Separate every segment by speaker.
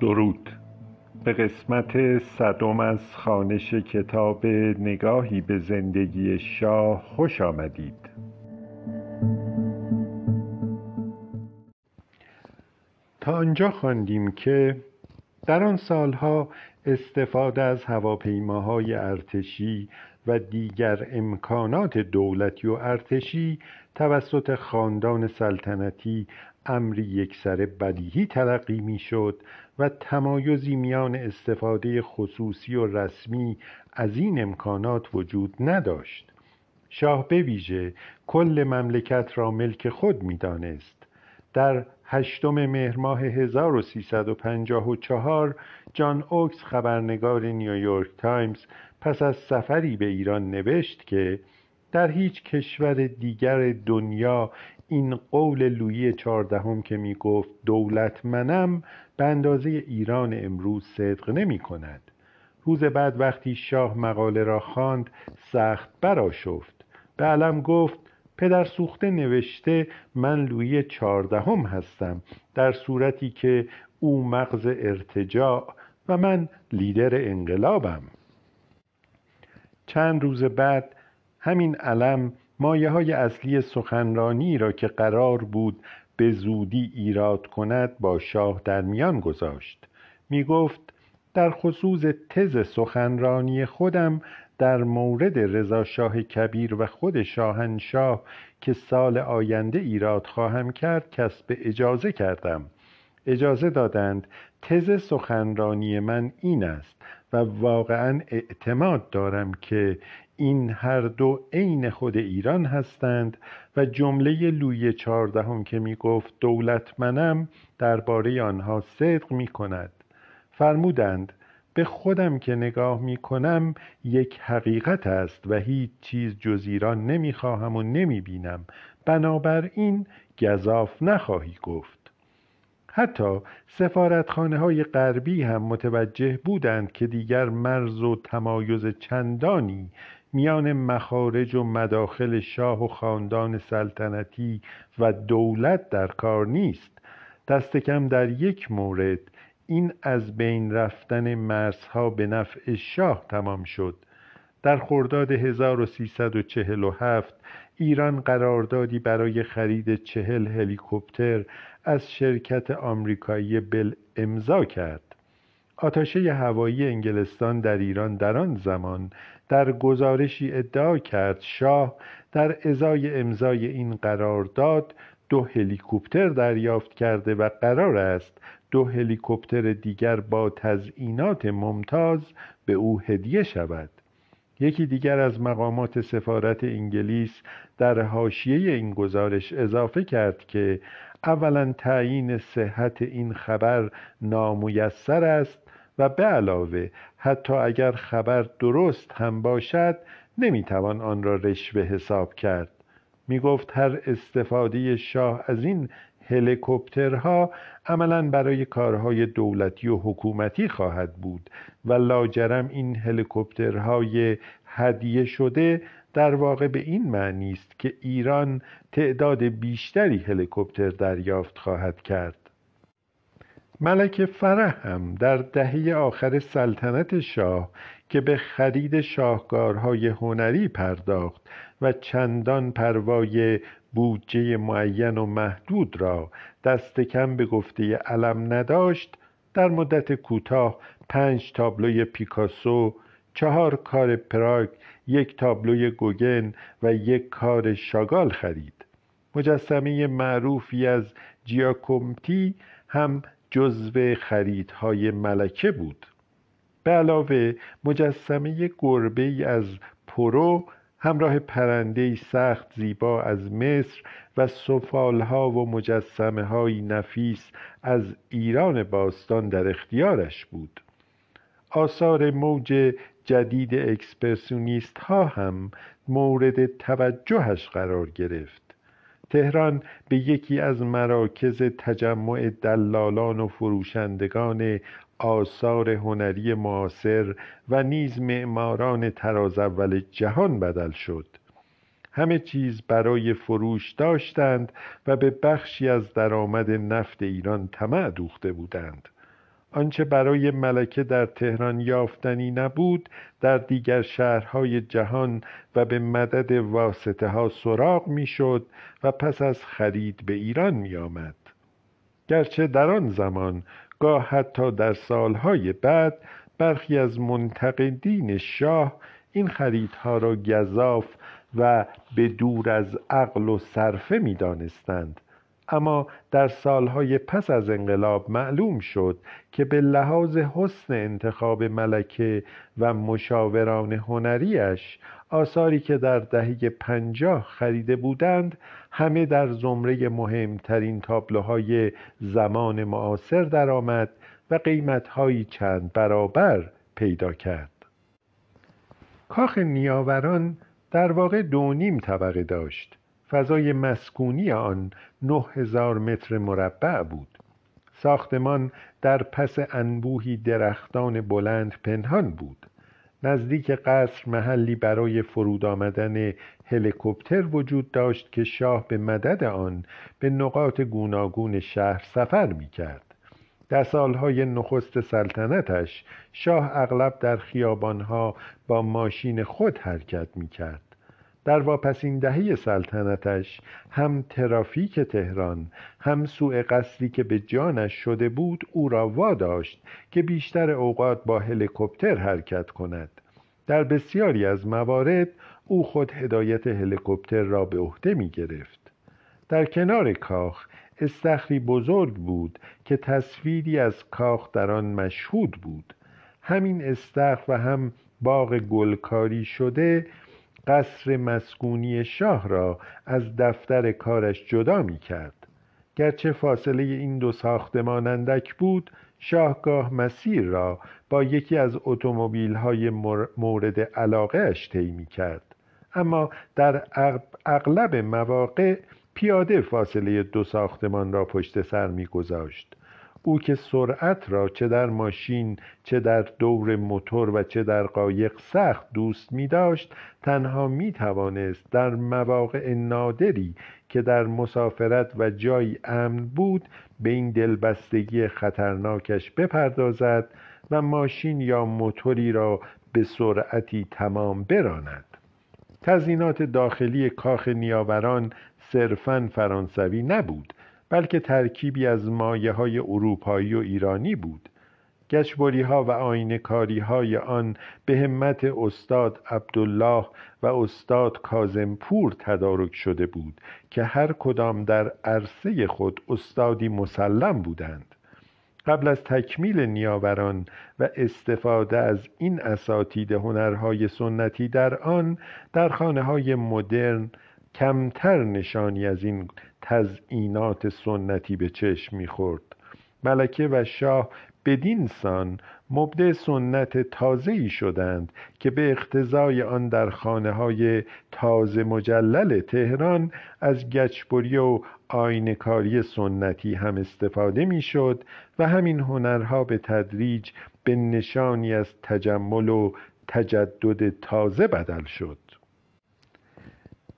Speaker 1: درود. به قسمت صدم از خوانش کتاب نگاهی به زندگی شاه خوش آمدید. تا آنجا خواندیم که در آن سالها استفاده از هواپیماهای ارتشی و دیگر امکانات دولتی و ارتشی توسط خاندان سلطنتی امری یکسره بدیهی تلقی می‌شد و تمایزی میان استفاده خصوصی و رسمی از این امکانات وجود نداشت. شاه بویژه کل مملکت را ملک خود می‌دانست. در هشتم مهر ماه 1354 جان اوکس خبرنگار نیویورک تایمز پس از سفری به ایران نوشت که در هیچ کشور دیگر دنیا این قول لویی چهاردهم که می گفت دولت منم به اندازه ایران امروز صدق نمی کند روز بعد وقتی شاه مقاله را خواند سخت براشفت به علم گفت پدر سوخته نوشته من لویی چهاردهم هستم در صورتی که او مغز ارتجاع و من لیدر انقلابم. چند روز بعد همین علم مایه های اصلی سخنرانی را که قرار بود به زودی ایراد کند با شاه در میان گذاشت. می گفت در خصوص تز سخنرانی خودم در مورد رضا شاه کبیر و خود شاهنشاه که سال آینده ایراد خواهم کرد کسب اجازه کردم. اجازه دادند تز سخنرانی من این است. و واقعا اعتماد دارم که این هر دو عین خود ایران هستند و جمله لوی چهاردهم که می گفت دولت منم درباره آنها صدق می کند فرمودند به خودم که نگاه می کنم یک حقیقت است و هیچ چیز جز ایران نمی خواهم و نمی بینم بنابراین گذاف نخواهی گفت. حتی سفارتخانه های غربی هم متوجه بودند که دیگر مرز و تمایز چندانی میان مخارج و مداخل شاه و خاندان سلطنتی و دولت در کار نیست. دست کم در یک مورد این از بین رفتن مرزها به نفع شاه تمام شد. در خرداد 1347 ایران قراردادی برای خرید چهل هلیکوپتر از شرکت آمریکایی بل امضا کرد. آتاشه هوایی انگلستان در ایران در آن زمان در گزارشی ادعا کرد شاه در ازای امضای این قرارداد دو هلیکوپتر دریافت کرده و قرار است دو هلیکوپتر دیگر با تزئینات ممتاز به او هدیه شود. یکی دیگر از مقامات سفارت انگلیس در حاشیه این گزارش اضافه کرد که اولا تعیین صحت این خبر نامیسر است و به علاوه حتی اگر خبر درست هم باشد نمی‌توان آن را رشوه حساب کرد. می گفت هر استفاده شاه از این هلیکوپترها عملا برای کارهای دولتی و حکومتی خواهد بود و لاجرم این هلیکوپترهای هدیه شده در واقع به این معنی است که ایران تعداد بیشتری هلیکوپتر دریافت خواهد کرد. ملک فرح هم در دهه آخر سلطنت شاه که به خرید شاهکارهای هنری پرداخت و چندان پروای بودجه معین و محدود را دست کم به گفته علم نداشت در مدت کوتاه پنج تابلوی پیکاسو چهار کار پراگ یک تابلوی گوگن و یک کار شاگال خرید. مجسمه معروفی از جیاکومتی هم جزو خریدهای ملکه بود. به علاوه مجسمه گربه از پرو همراه پرنده سخت زیبا از مصر و سفالها و مجسمه های نفیس از ایران باستان در اختیارش بود. آثار موج جدید اکسپرسیونیست ها هم مورد توجهش قرار گرفت. تهران به یکی از مراکز تجمع دلالان و فروشندگان آثار هنری معاصر و نیز معماران تراز اول جهان بدل شد. همه چیز برای فروش داشتند و به بخشی از درآمد نفت ایران طمع دوخته بودند. آنچه برای ملکه در تهران یافتنی نبود در دیگر شهرهای جهان و به مدد واسطه ها سراغ می‌شد و پس از خرید به ایران می آمد. گرچه در آن زمان گاه حتی در سالهای بعد برخی از منتقدین شاه این خریدها را گذاف و به دور از عقل و صرفه می دانستند اما در سالهای پس از انقلاب معلوم شد که به لحاظ حسن انتخاب ملکه و مشاوران هنریش آثاری که در دهه پنجاه خریده بودند همه در زمره مهمترین تابلوهای زمان معاصر درآمد و قیمتهایی چند برابر پیدا کرد. کاخ نیاوران در واقع دو نیم طبقه داشت. فضای مسکونی آن نه هزار متر مربع بود ساختمان در پس انبوهی درختان بلند پنهان بود نزدیک قصر محلی برای فرود آمدن هلیکوپتر وجود داشت که شاه به مدد آن به نقاط گوناگون شهر سفر می کرد. در سالهای نخست سلطنتش شاه اغلب در خیابانها با ماشین خود حرکت می کرد. در واپسین دهه سلطنتش هم ترافیک تهران هم سوء قصدی که به جانش شده بود او را واداشت که بیشتر اوقات با هلیکوپتر حرکت کند. در بسیاری از موارد او خود هدایت هلیکوپتر را به عهده می گرفت. در کنار کاخ استخری بزرگ بود که تصویری از کاخ در آن مشهود بود. همین استخر و هم باغ گلکاری شده قصر مسکونی شاه را از دفتر کارش جدا می کرد گرچه فاصله این دو ساختمان اندک بود شاهگاه مسیر را با یکی از اتومبیل های مورد علاقه طی می کرد اما در اغلب مواقع پیاده فاصله دو ساختمان را پشت سر می گذاشت او که سرعت را چه در ماشین چه در دور موتور و چه در قایق سخت دوست می داشت تنها می توانست در مواقع نادری که در مسافرت و جای امن بود به این دلبستگی خطرناکش بپردازد و ماشین یا موتوری را به سرعتی تمام براند. تزینات داخلی کاخ نیاوران صرفا فرانسوی نبود. بلکه ترکیبی از مایه های اروپایی و ایرانی بود. گچبری ها و آینکاری های آن به همت استاد عبدالله و استاد کازمپور تدارک شده بود که هر کدام در عرصه خود استادی مسلم بودند. قبل از تکمیل نیاوران و استفاده از این اساتید هنرهای سنتی در آن در خانه های مدرن کمتر نشانی از این تزئینات سنتی به چشم می‌خورد. ملکه و شاه بدین سان مبدع سنت تازه‌ای شدند که به اقتضای آن در خانه های تازه مجلل تهران از گچبری و آینکاری سنتی هم استفاده می‌شد و همین هنرها به تدریج به نشانی از تجمل و تجدد تازه بدل شد.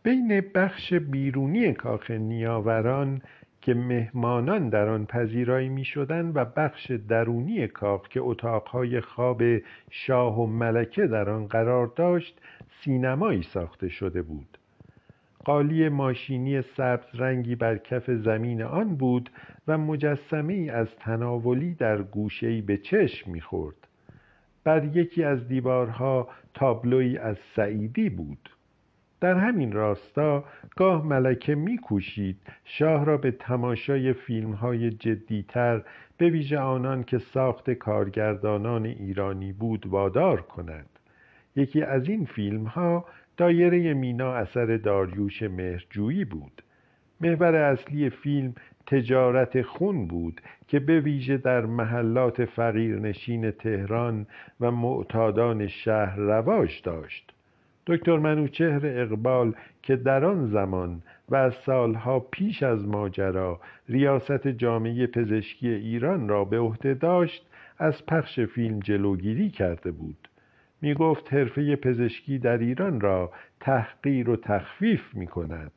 Speaker 1: بین بخش بیرونی کاخ نیاوران که مهمانان در آن پذیرایی می شدن و بخش درونی کاخ که اتاقهای خواب شاه و ملکه در آن قرار داشت سینمایی ساخته شده بود. قالی ماشینی سبز رنگی بر کف زمین آن بود و مجسمه ای از تناولی در گوشه‌ای به چشم می‌خورد. بر یکی از دیوارها تابلوی از سعیدی بود. در همین راستا گاه ملکه میکوشید شاه را به تماشای فیلم های جدیتر به ویژه آنان که ساخت کارگردانان ایرانی بود وادار کند یکی از این فیلم ها دایره مینا اثر داریوش مهرجویی بود. محور اصلی فیلم تجارت خون بود که به ویژه در محلات فقیرنشین تهران و معتادان شهر رواج داشت. دکتر منوچهر اقبال که در آن زمان و از سالها پیش از ماجرا ریاست جامعه پزشکی ایران را به عهده داشت از پخش فیلم جلوگیری کرده بود. می گفت حرفه پزشکی در ایران را تحقیر و تخفیف می کند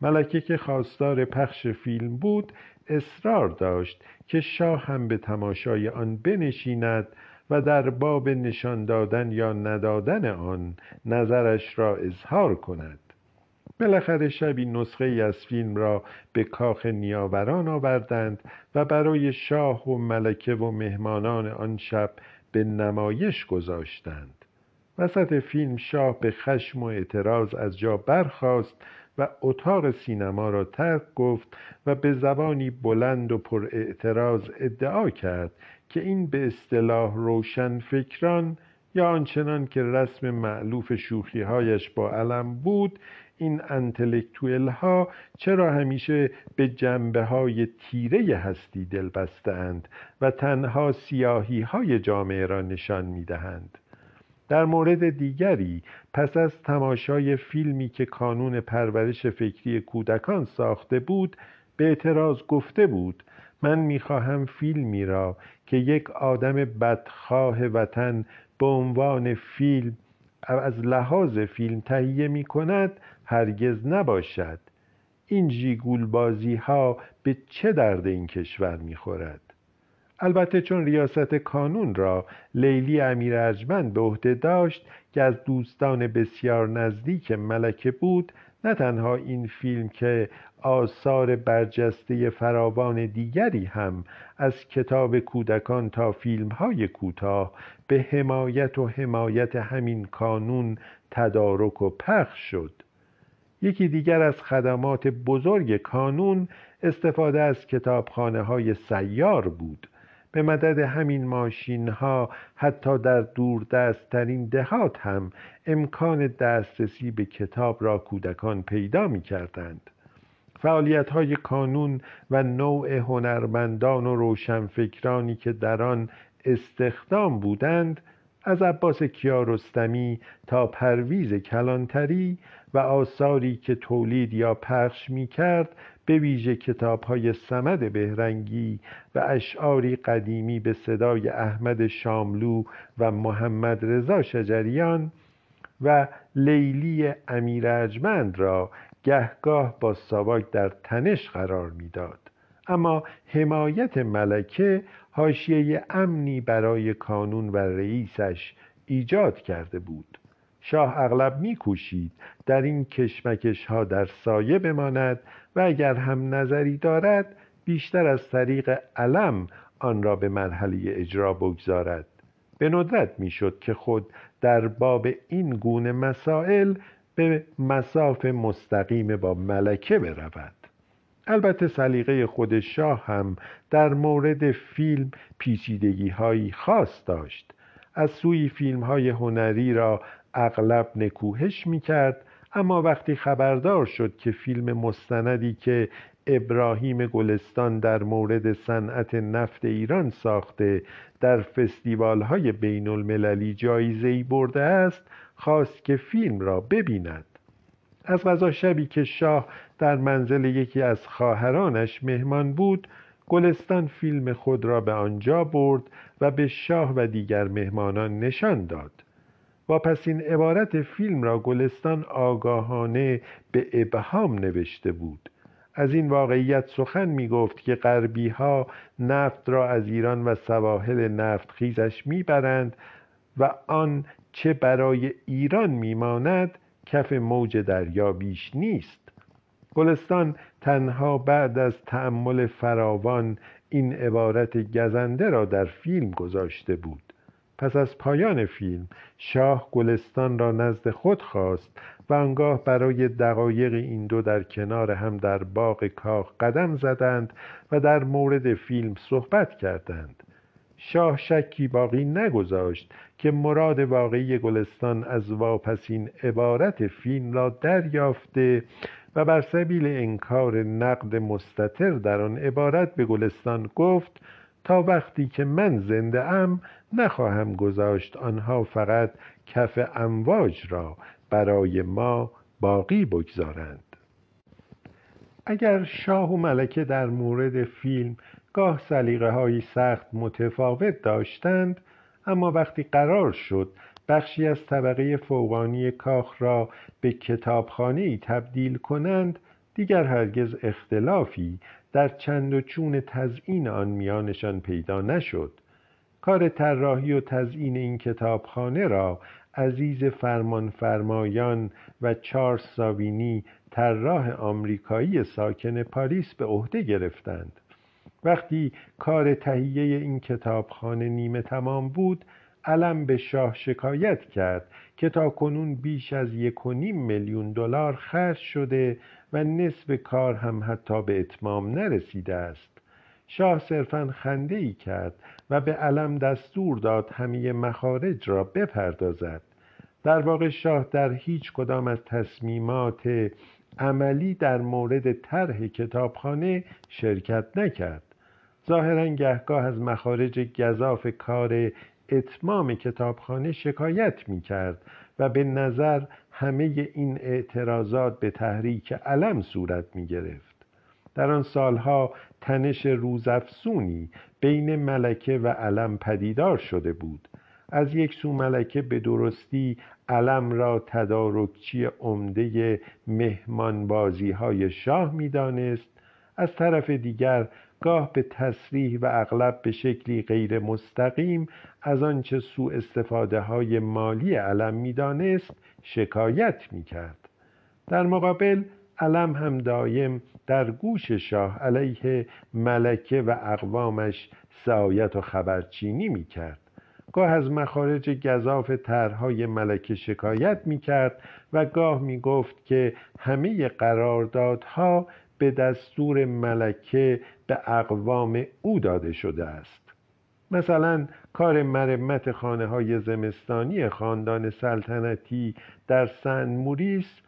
Speaker 1: ملکه که خواستار پخش فیلم بود اصرار داشت که شاه هم به تماشای آن بنشیند و در باب نشان دادن یا ندادن آن نظرش را اظهار کند. بالاخره شبی نسخه ای از فیلم را به کاخ نیاوران آوردند و برای شاه و ملکه و مهمانان آن شب به نمایش گذاشتند. وسط فیلم شاه به خشم و اعتراض از جا برخاست و اتاق سینما را ترک گفت و به زبانی بلند و پر اعتراض ادعا کرد که این به اصطلاح روشن فکران یا آنچنان که رسم معلوف شوخیهایش با علم بود این انتلکتویل ها چرا همیشه به جنبه های تیره هستی دل بستند و تنها سیاهی های جامعه را نشان می دهند. در مورد دیگری پس از تماشای فیلمی که کانون پرورش فکری کودکان ساخته بود به اعتراض گفته بود من می‌خواهم فیلمی را که یک آدم بدخواه وطن به عنوان فیلم از لحاظ فیلم تهیه می کند هرگز نباشد. این جیگول بازی ها به چه درد این کشور می خورد البته چون ریاست کانون را لیلی امیر ارجمند به عهده داشت که از دوستان بسیار نزدیک ملکه بود نه تنها این فیلم که آثار برجسته فراوان دیگری هم از کتاب کودکان تا فیلم های کوتاه به حمایت و حمایت همین کانون تدارک و پخش شد. یکی دیگر از خدمات بزرگ کانون استفاده از کتابخانه های سیار بود. به مدد همین ماشین ها حتی در دور دستترین دهات هم امکان دسترسی به کتاب را کودکان پیدا می کردند فعالیت های کانون و نوع هنرمندان و روشنفکرانی که در آن استخدام بودند از عباس کیارستمی تا پرویز کلانتری و آثاری که تولید یا پخش می کرد به ویژه کتاب های سمد بهرنگی و اشعاری قدیمی به صدای احمد شاملو و محمد رضا شجریان و لیلی امیر را گهگاه با ساواک در تنش قرار می‌داد. اما حمایت ملکه حاشیه امنی برای کانون و رئیسش ایجاد کرده بود. شاه اغلب میکوشید در این کشمکش ها در سایه بماند و اگر هم نظری دارد بیشتر از طریق علم آن را به مرحله اجرا بگذارد. به ندرت می‌شد که خود در باب این گونه مسائل به مساف مستقیم با ملکه برود. البته سلیقه خود شاه هم در مورد فیلم پیچیدگی هایی خاص داشت. از سوی فیلم های هنری را اغلب نکوهش می کرد اما وقتی خبردار شد که فیلم مستندی که ابراهیم گلستان در مورد صنعت نفت ایران ساخته در فستیوال های بین المللی جایزه برده است خواست که فیلم را ببیند. از غذا شبی که شاه در منزل یکی از خواهرانش مهمان بود گلستان فیلم خود را به آنجا برد و به شاه و دیگر مهمانان نشان داد. پس این عبارت فیلم را گلستان آگاهانه به ابهام نوشته بود. از این واقعیت سخن می گفت که غربی ها نفت را از ایران و سواحل نفت خیزش می برند و آن چه برای ایران میماند کف موج دریا بیش نیست. گلستان تنها بعد از تأمل فراوان این عبارت گزنده را در فیلم گذاشته بود. پس از پایان فیلم شاه گلستان را نزد خود خواست و آنگاه برای دقایق این دو در کنار هم در باغ کاخ قدم زدند و در مورد فیلم صحبت کردند. شاه شکی باقی نگذاشت که مراد واقعی گلستان از واپسین عبارت فیلم را دریافته و بر سبیل انکار نقد مستطر در آن عبارت به گلستان گفت تا وقتی که من زنده ام نخواهم گذاشت آنها فقط کف امواج را برای ما باقی بگذارند. اگر شاه و ملکه در مورد فیلم گاه سلیقه های سخت متفاوت داشتند اما وقتی قرار شد بخشی از طبقه فوقانی کاخ را به کتابخانه تبدیل کنند دیگر هرگز اختلافی در چند و چون تزئین آن میانشان پیدا نشد. کار طراحی و تزئین این کتابخانه را عزیز فرمانفرمایان و چارلز ساوینی طراح آمریکایی ساکن پاریس به عهده گرفتند. وقتی کار تهیه این کتابخانه نیمه تمام بود علم به شاه شکایت کرد که تا کنون بیش از یک و نیم میلیون دلار خرج شده و نصف کار هم حتی به اتمام نرسیده است. شاه صرفا خنده ای کرد و به علم دستور داد همه مخارج را بپردازد. در واقع شاه در هیچ کدام از تصمیمات عملی در مورد طرح کتابخانه شرکت نکرد. ظاهرا گهگاه از مخارج گذاف کار اتمام کتابخانه شکایت می کرد و به نظر همه این اعتراضات به تحریک علم صورت می گرفت در آن سالها تنش روزافزونی بین ملکه و علم پدیدار شده بود. از یک سو ملکه به درستی علم را تدارکچی عمده مهمانبازی های شاه می‌دانست. از طرف دیگر گاه به تصریح و اغلب به شکلی غیر مستقیم از آنچه سوء استفاده های مالی علم می‌دانست شکایت می‌کرد. در مقابل علم هم دایم در گوش شاه علیه ملکه و اقوامش سعایت و خبرچینی می‌کرد. گاه از مخارج گذاف طرحهای ملکه شکایت می‌کرد و گاه می‌گفت که همه قراردادها به دستور ملکه به اقوام او داده شده است. مثلا کار مرمت خانه های زمستانی خاندان سلطنتی در سن موریس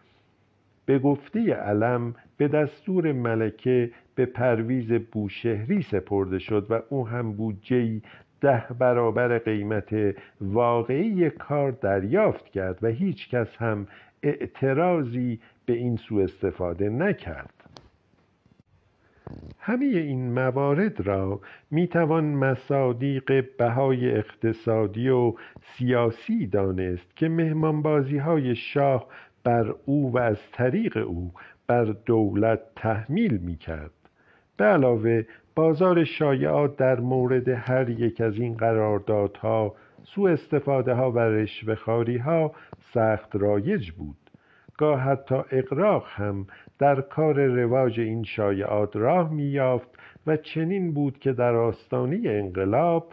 Speaker 1: به گفته علم به دستور ملکه به پرویز بوشهری سپرده شد و او هم بودجهای ده برابر قیمت واقعی کار دریافت کرد و هیچ کس هم اعتراضی به این سوء استفاده نکرد. همه این موارد را می توان مصادیق بهای اقتصادی و سیاسی دانست که مهمانبازی های شاه بر او و از طریق او بر دولت تحمیل می کرد به علاوه بازار شایعات در مورد هر یک از این قراردادها سوء استفاده ها و رشوهخواری ها سخت رایج بود. گاه حتی اقراق هم در کار رواج این شایعات راه میافت و چنین بود که در آستانه انقلاب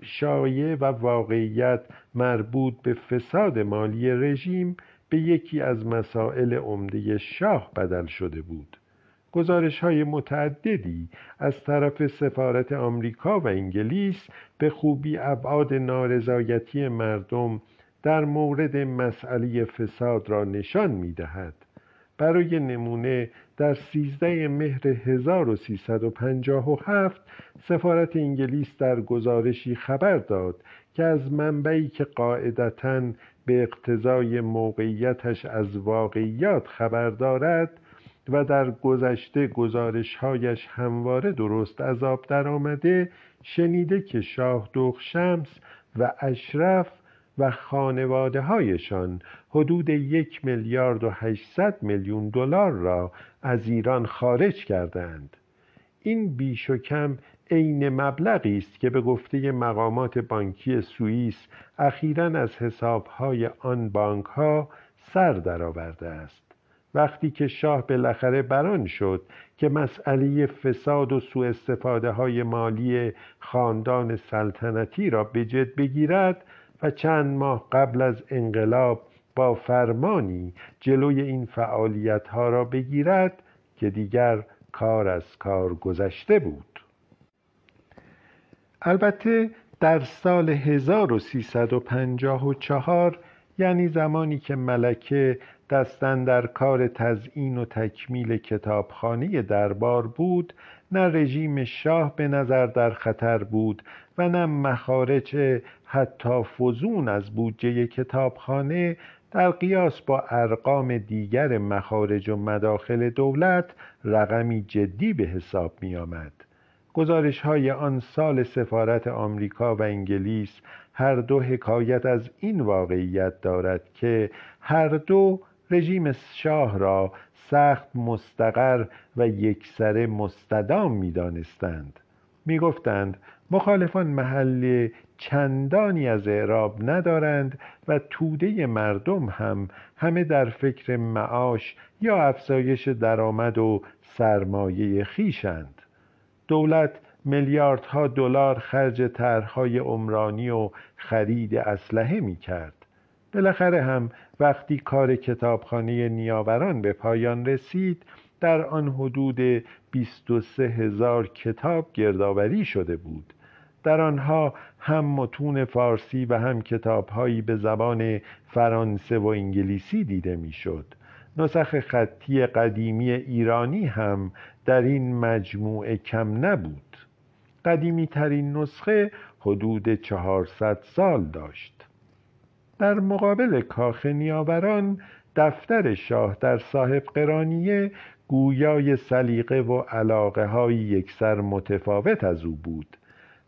Speaker 1: شایع و واقعیت مربوط به فساد مالی رژیم به یکی از مسائل عمده شاه بدل شده بود گزارش های متعددی از طرف سفارت آمریکا و انگلیس به خوبی ابعاد نارضایتی مردم در مورد مسئله فساد را نشان می دهد. برای نمونه در 13 مهر 1357 سفارت انگلیس در گزارشی خبر داد که از منبعی که قاعدتا به اقتضای موقعیتش از واقعیات خبر دارد و در گذشته گزارشهایش همواره درست عذاب درآمده شنیده که شاه دخ شمس و اشرف و خانواده هایشان حدود یک میلیارد و هشتصد میلیون دلار را از ایران خارج کردند. این بیش و کم عین مبلغی است که به گفته مقامات بانکی سوئیس اخیرا از حسابهای آن بانکها سر درآورده است. وقتی که شاه بالاخره بران شد که مسئله فساد و سوء استفاده های مالی خاندان سلطنتی را به جد بگیرد چند ماه قبل از انقلاب با فرمانی جلوی این فعالیت ها را بگیرد که دیگر کار از کار گذشته بود. البته در سال 1354 یعنی زمانی که ملکه دستن در کار تزئین و تکمیل کتابخانه دربار بود نه رژیم شاه به نظر در خطر بود و نه مخارج حتی فزون از بودجه کتابخانه در قیاس با ارقام دیگر مخارج و مداخل دولت رقمی جدی به حساب می آمد. گزارش های آن سال سفارت آمریکا و انگلیس هر دو حکایت از این واقعیت دارد که هر دو رژیم شاه را سخت مستقر و یکسره مستدام می‌دانستند می‌گفتند مخالفان محل چندانی از اعراب ندارند و توده مردم هم همه در فکر معاش یا افزایش درآمد و سرمایه خیشند دولت میلیاردها دلار خرج طرحهای عمرانی و خرید اسلحه می کرد بالاخره هم وقتی کار کتابخانه نیاوران به پایان رسید در آن حدود 23 هزار کتاب گردآوری شده بود. در آنها هم متون فارسی و هم کتابهایی به زبان فرانسه و انگلیسی دیده می‌شد. نسخ خطی قدیمی ایرانی هم در این مجموعه کم نبود. قدیمی ترین نسخه حدود چهارصد سال داشت. در مقابل کاخ نیاوران دفتر شاه در صاحب قرانیه گویای سلیقه و علاقه های یکسر متفاوت از او بود.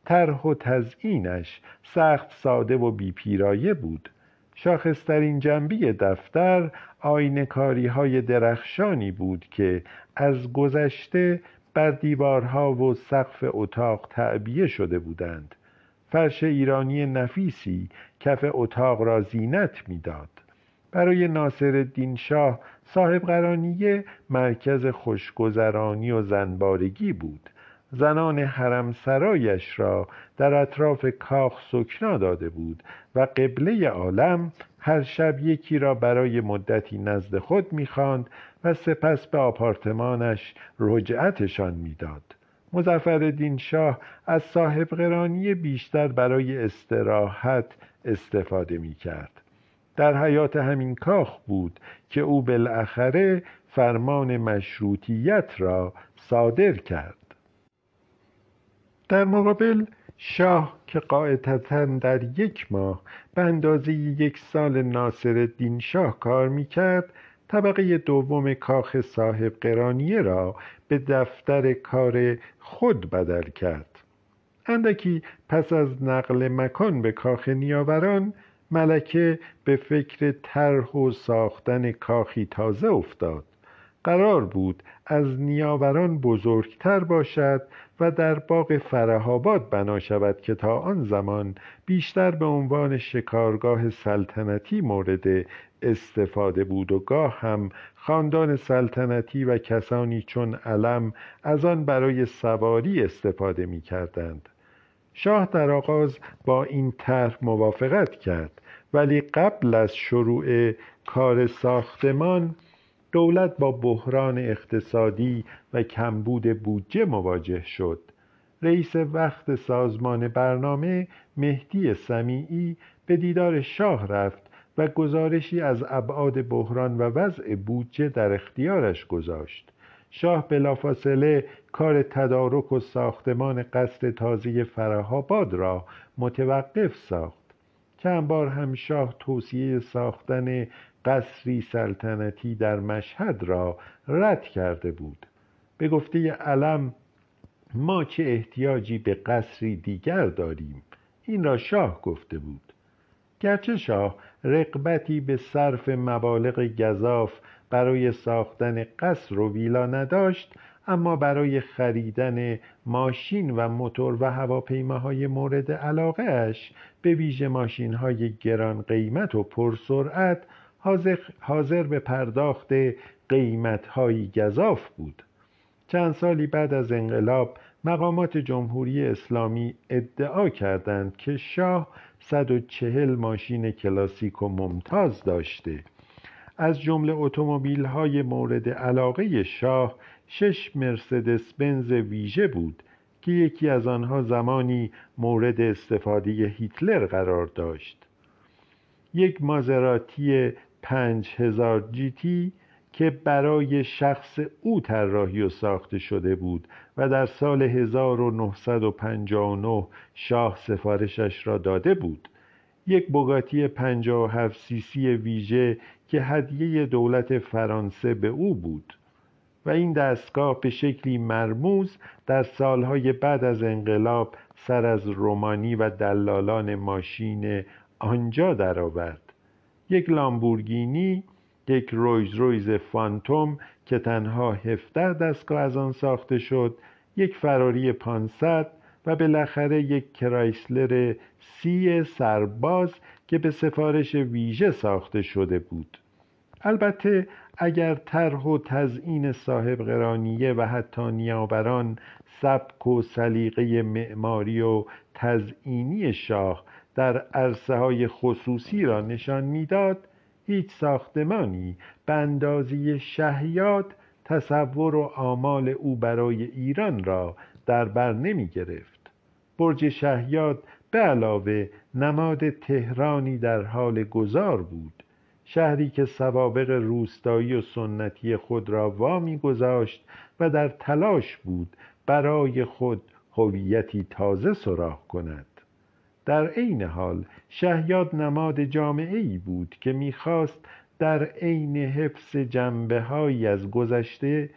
Speaker 1: طرح و تزئینش سخت ساده و بیپیرایه بود. شاخصترین جنبی دفتر آینکاری های درخشانی بود که از گذشته بر دیوارها و سقف اتاق تعبیه شده بودند. فرش ایرانی نفیسی کف اتاق را زینت می‌داد. برای ناصرالدین شاه صاحب قرانیه مرکز خوشگذرانی و زنبارگی بود. زنان حرم سرایش را در اطراف کاخ سکنا داده بود و قبله عالم هر شب یکی را برای مدتی نزد خود می‌خواند و سپس به آپارتمانش رجعتشان می‌داد. مظفرالدین شاه از صاحب قرانی بیشتر برای استراحت استفاده می کرد در حیات همین کاخ بود که او بالاخره فرمان مشروطیت را صادر کرد. در مقابل شاه که قاعدتا در یک ماه به اندازه یک سال ناصر شاه کار می‌کرد طبقه دوم کاخ صاحب قرانیه را به دفتر کار خود بدل کرد. اندکی پس از نقل مکان به کاخ نیاوران ملکه به فکر طرح و ساختن کاخی تازه افتاد قرار بود از نیاوران بزرگتر باشد و در باغ فرهاباد بنا شود که تا آن زمان بیشتر به عنوان شکارگاه سلطنتی مورد استفاده بود و گاه هم خاندان سلطنتی و کسانی چون علم از آن برای سواری استفاده می کردند. شاه در آغاز با این طرح موافقت کرد ولی قبل از شروع کار ساختمان دولت با بحران اقتصادی و کمبود بودجه مواجه شد. رئیس وقت سازمان برنامه مهدی سمیعی به دیدار شاه رفت و گزارشی از ابعاد بحران و وضع بودجه در اختیارش گذاشت. شاه بلافاصله کار تدارک و ساختمان قصر تازه فرهاباد را متوقف ساخت. چند بار هم شاه توصیه ساختن قصری سلطنتی در مشهد را رد کرده بود. به گفته علم ما چه احتیاجی به قصری دیگر داریم؟ این را شاه گفته بود. گرچه شاه رقبتی به صرف مبالغ گذاف برای ساختن قصر و ویلا نداشت اما برای خریدن ماشین و موتور و هواپیماهای مورد علاقه اش به ویژه ماشین های گران قیمت و پرسرعت حاضر, به پرداخت قیمت های گذاف بود. چند سالی بعد از انقلاب مقامات جمهوری اسلامی ادعا کردند که شاه 140 ماشین کلاسیک و ممتاز داشته. از جمله اتومبیل های مورد علاقه شاه شش مرسدس بنز ویژه بود که یکی از آنها زمانی مورد استفاده هیتلر قرار داشت. یک مازراتی پنج هزار جیتی که برای شخص او طراحی و ساخته شده بود و در سال 1959 شاه سفارشش را داده بود. یک بوگاتی 57 سیسی ویژه که هدیه دولت فرانسه به او بود. و این دستگاه به شکلی مرموز در سالهای بعد از انقلاب سر از رومانی و دلالان ماشین آنجا درآورد. یک لامبورگینی یک رویز رویز فانتوم که تنها 17 دستگاه از آن ساخته شد یک فراری 500 و بالاخره یک کرایسلر سی سرباز که به سفارش ویژه ساخته شده بود. البته اگر طرح و تزئین صاحب قرانیه و حتی نیاوران سبک و سلیقه معماری و تزئینی شاه در عرصه های خصوصی را نشان می‌داد هیچ ساختمانی به اندازه شهیاد تصور و آمال او برای ایران را در بر نمی گرفت برج شهیاد به علاوه نماد تهرانی در حال گذار بود. شهری که سوابق روستایی و سنتی خود را وامی گذاشت و در تلاش بود برای خود هویتی تازه سراغ کند. در عین حال شهیاد نماد جامعه ای بود که می‌خواست در عین حفظ جنبه از گذشته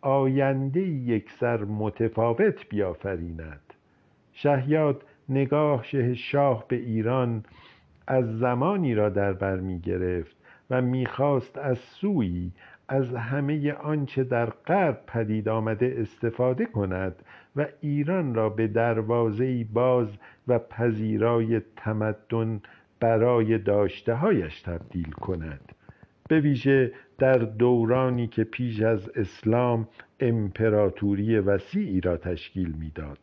Speaker 1: آینده یکسر متفاوت بیافریند. شهیاد نگاه شاه به ایران از زمانی را در بر می گرفت و می‌خواست از سوی از همه آنچه در غرب پدید آمده استفاده کند و ایران را به دروازه باز و پذیرای تمدن برای داشتههایش تبدیل کند. به ویژه در دورانی که پیش از اسلام امپراتوری وسیعی را تشکیل می‌داد.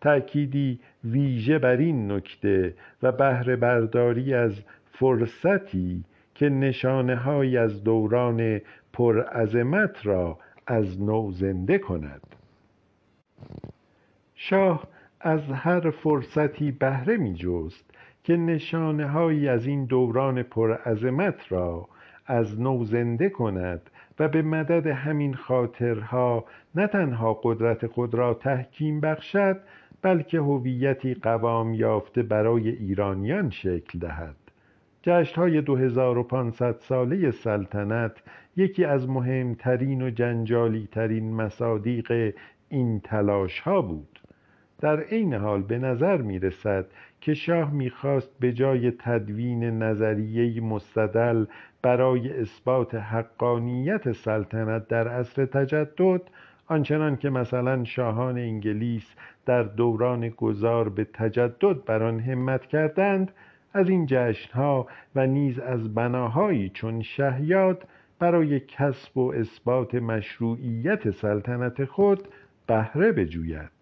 Speaker 1: تأکیدی ویژه بر این نکته و بهره برداری از فرصتی که نشانه از دوران پرعظمت را از نو زنده کند. شاه از هر فرصتی بهره می جست که نشانه از این دوران پرعظمت را از نو زنده کند و به مدد همین خاطرها نه تنها قدرت خود را تحکیم بخشد بلکه هویتی قوام یافته برای ایرانیان شکل دهد. جشنهای 2500 ساله سلطنت یکی از مهمترین و جنجالی ترین مصادیق این تلاش ها بود. در عین حال به نظر می رسد که شاه می‌خواست به جای تدوین نظریه مستدل برای اثبات حقانیت سلطنت در عصر تجدد آنچنان که مثلا شاهان انگلیس در دوران گذار به تجدد بر آن همت کردند از این جشنها و نیز از بناهایی چون شهیاد برای کسب و اثبات مشروعیت سلطنت خود بهره بجوید.